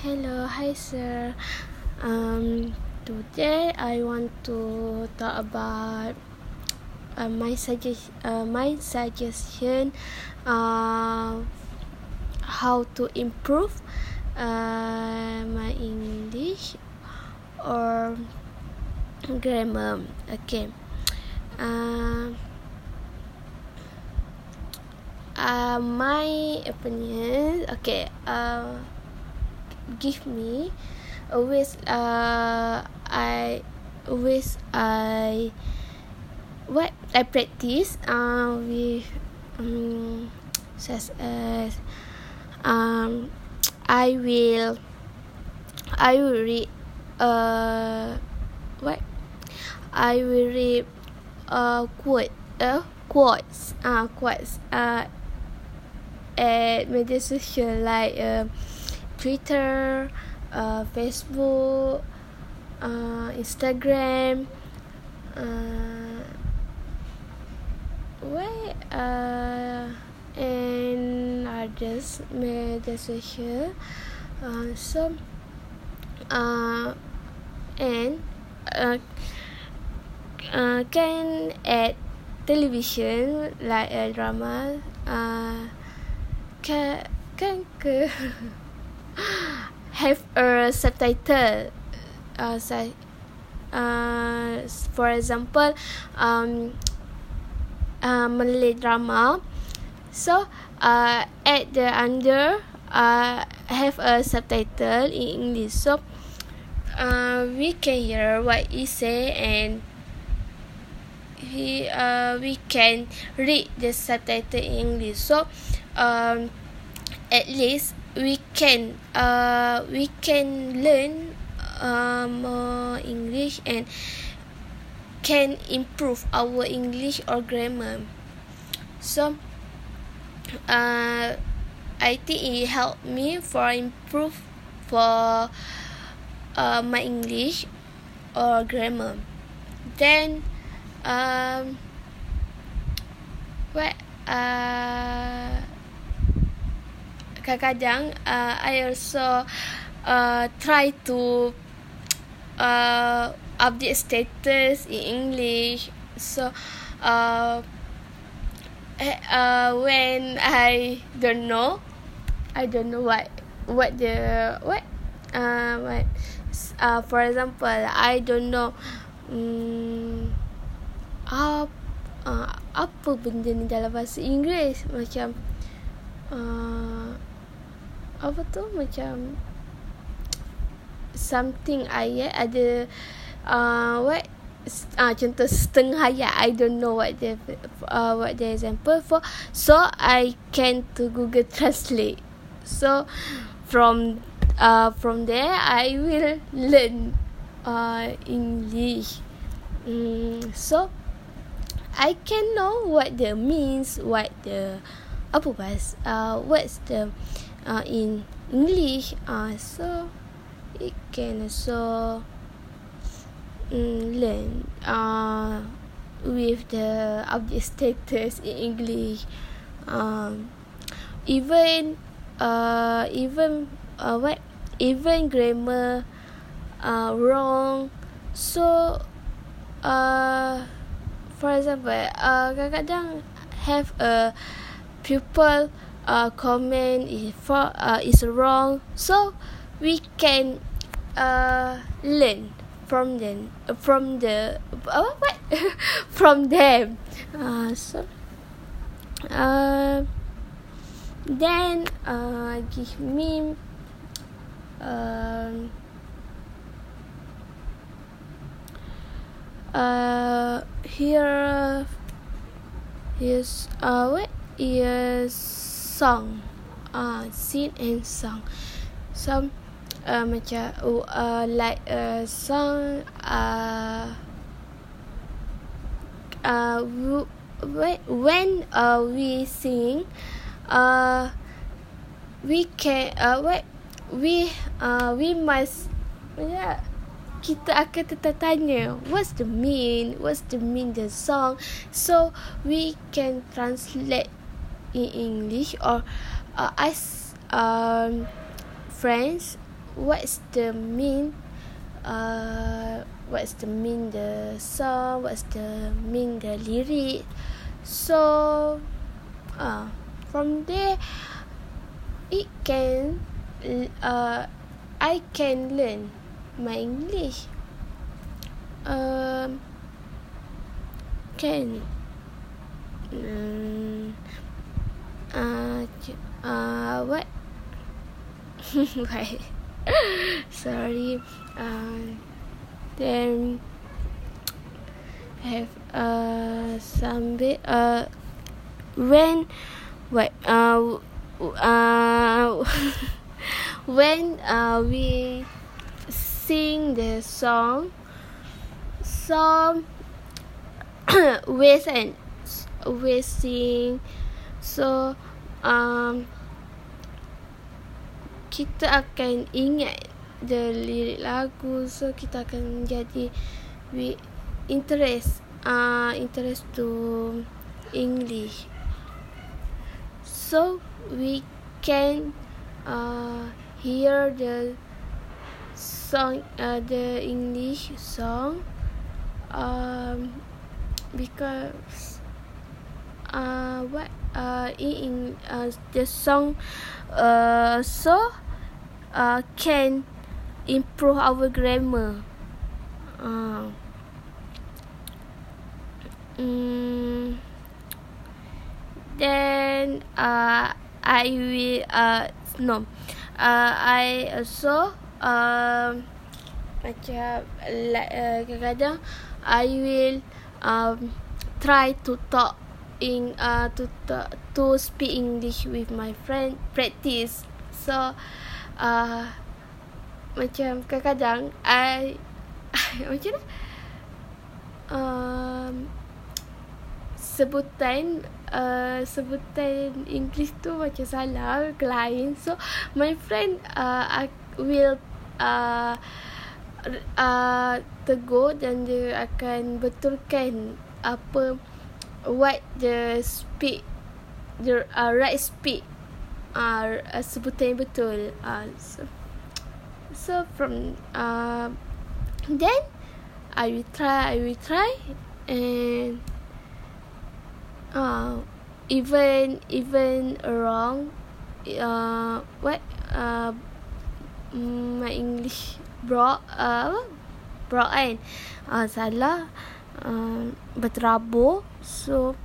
Hello, hi sir. Um, today I want to talk about uh, my suggest uh, my suggestion uh, how to improve uh, my English or grammar. Okay. Uh, uh, my opinion. Okay. Uh, give me always uh I always I what I practice uh with um such as um I will I will read uh what? I will read uh quote uh quotes uh quotes uh at media social like uh Twitter, uh, Facebook, uh, Instagram, uh, where uh, and others media social. Uh, so, uh, and uh, uh, can add television like a drama. Uh, can can ke have a subtitle uh, uh, for example um, uh, Malay drama. So uh, at the under uh, have a subtitle in English. So uh, we can hear what he say and he uh, we can read the subtitle in English. So um, at least we can uh we can learn uh, more English and can improve our English or grammar. So uh I think it helped me for improve for uh, my English or grammar. Then um what uh kadang-kadang uh, I also uh, try to uh, update status in English. So uh, uh, when I don't know, I don't know what what the what uh, what uh, for example, I don't know um, uh, uh, apa benda ni dalam bahasa Inggeris macam uh, apa tu? Macam something ayat ada uh, what? Uh, contoh setengah ayat. I don't know what the uh, what the example for. So I can to Google Translate. So from uh, from there I will learn uh, English. Mm, so I can know what the means what the apa bahasa uh, what's the uh, in English uh, so it can also um, learn uh, with the update status in English. Um, even uh, even uh, what even grammar uh, wrong. So uh, for example uh, kadang-kadang have a pupil uh, comment is for uh, is wrong. So we can uh, learn from them from the uh, what? From them. Uh, so uh, then uh, give me um, uh, here is uh, what? Is song. Uh, sing and song. Some uh, macam uh, like a song uh, uh, when uh, we sing uh, we can uh, what we uh, we must yeah kita akan tertanya what's the mean what's the mean the song? So we can translate in English or uh, as um, friends what's the mean uh what's the mean the song what's the mean the lyric? So uh from there it can uh I can learn my english. Um can um uh uh what? Why sorry. Um then have uh some bit uh when what uh uh when uh we sing the song song with and we sing so um kita akan ingat the lirik lagu. So kita akan jadi we interest uh interest to english. So we can uh hear the song uh, the english song um because uh what uh in uh the song uh so uh can improve our grammar. Uh. Mm, then uh I will uh no. Uh I also um macam like uh, kadang-kadang I will um try to talk in uh to talk, to speak English with my friend practice. So uh macam kadang-kadang I macam mana? Um sebutan uh, sebutan English tu macam salah ke lain. So my friend uh, I will uh, uh, tegur dan dia akan betulkan apa what the speak the uh, right speed uh, uh, sebutan yang betul uh, so, so from uh, then I will try I will try and uh, even even wrong uh, what uh, my English bro uh, bro kan? Uh, salah uh, berterabur. So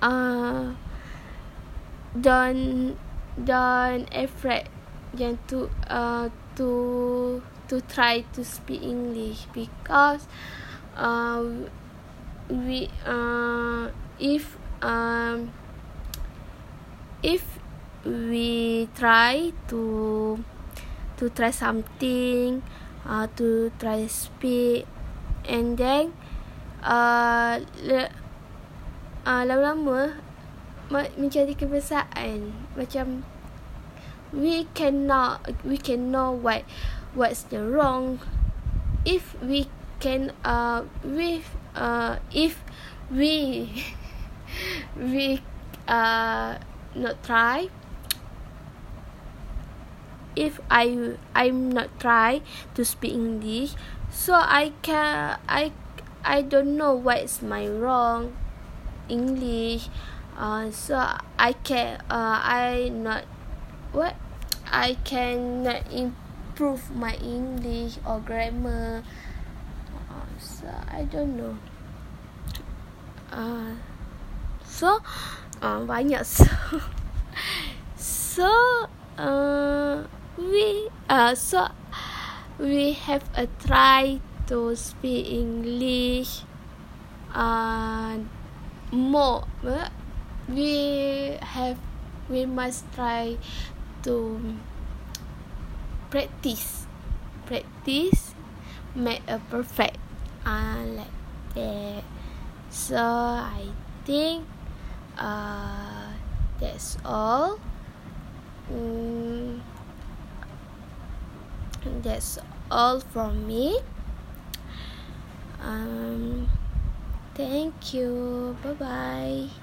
uh, don't don't afraid yang to uh, to to try to speak English because uh, we uh, if um, if we try to to try something uh, to try speak and then uh, uh, lama-lama menjadi kebiasaan. Macam we cannot we can know what what's the wrong. If we can uh with uh if we we uh not try. If I I'm not try to speak English so I can I I don't know what is my wrong English uh so I can uh I not what? I can not improve my English or grammar. Uh, so I don't know. Uh so uh, banyak. So so uh we uh so we have a try to speak English uh more we have we must try to practice practice make a perfect uh like that. So I think uh that's all. Mm, that's all from me um thank you. Bye bye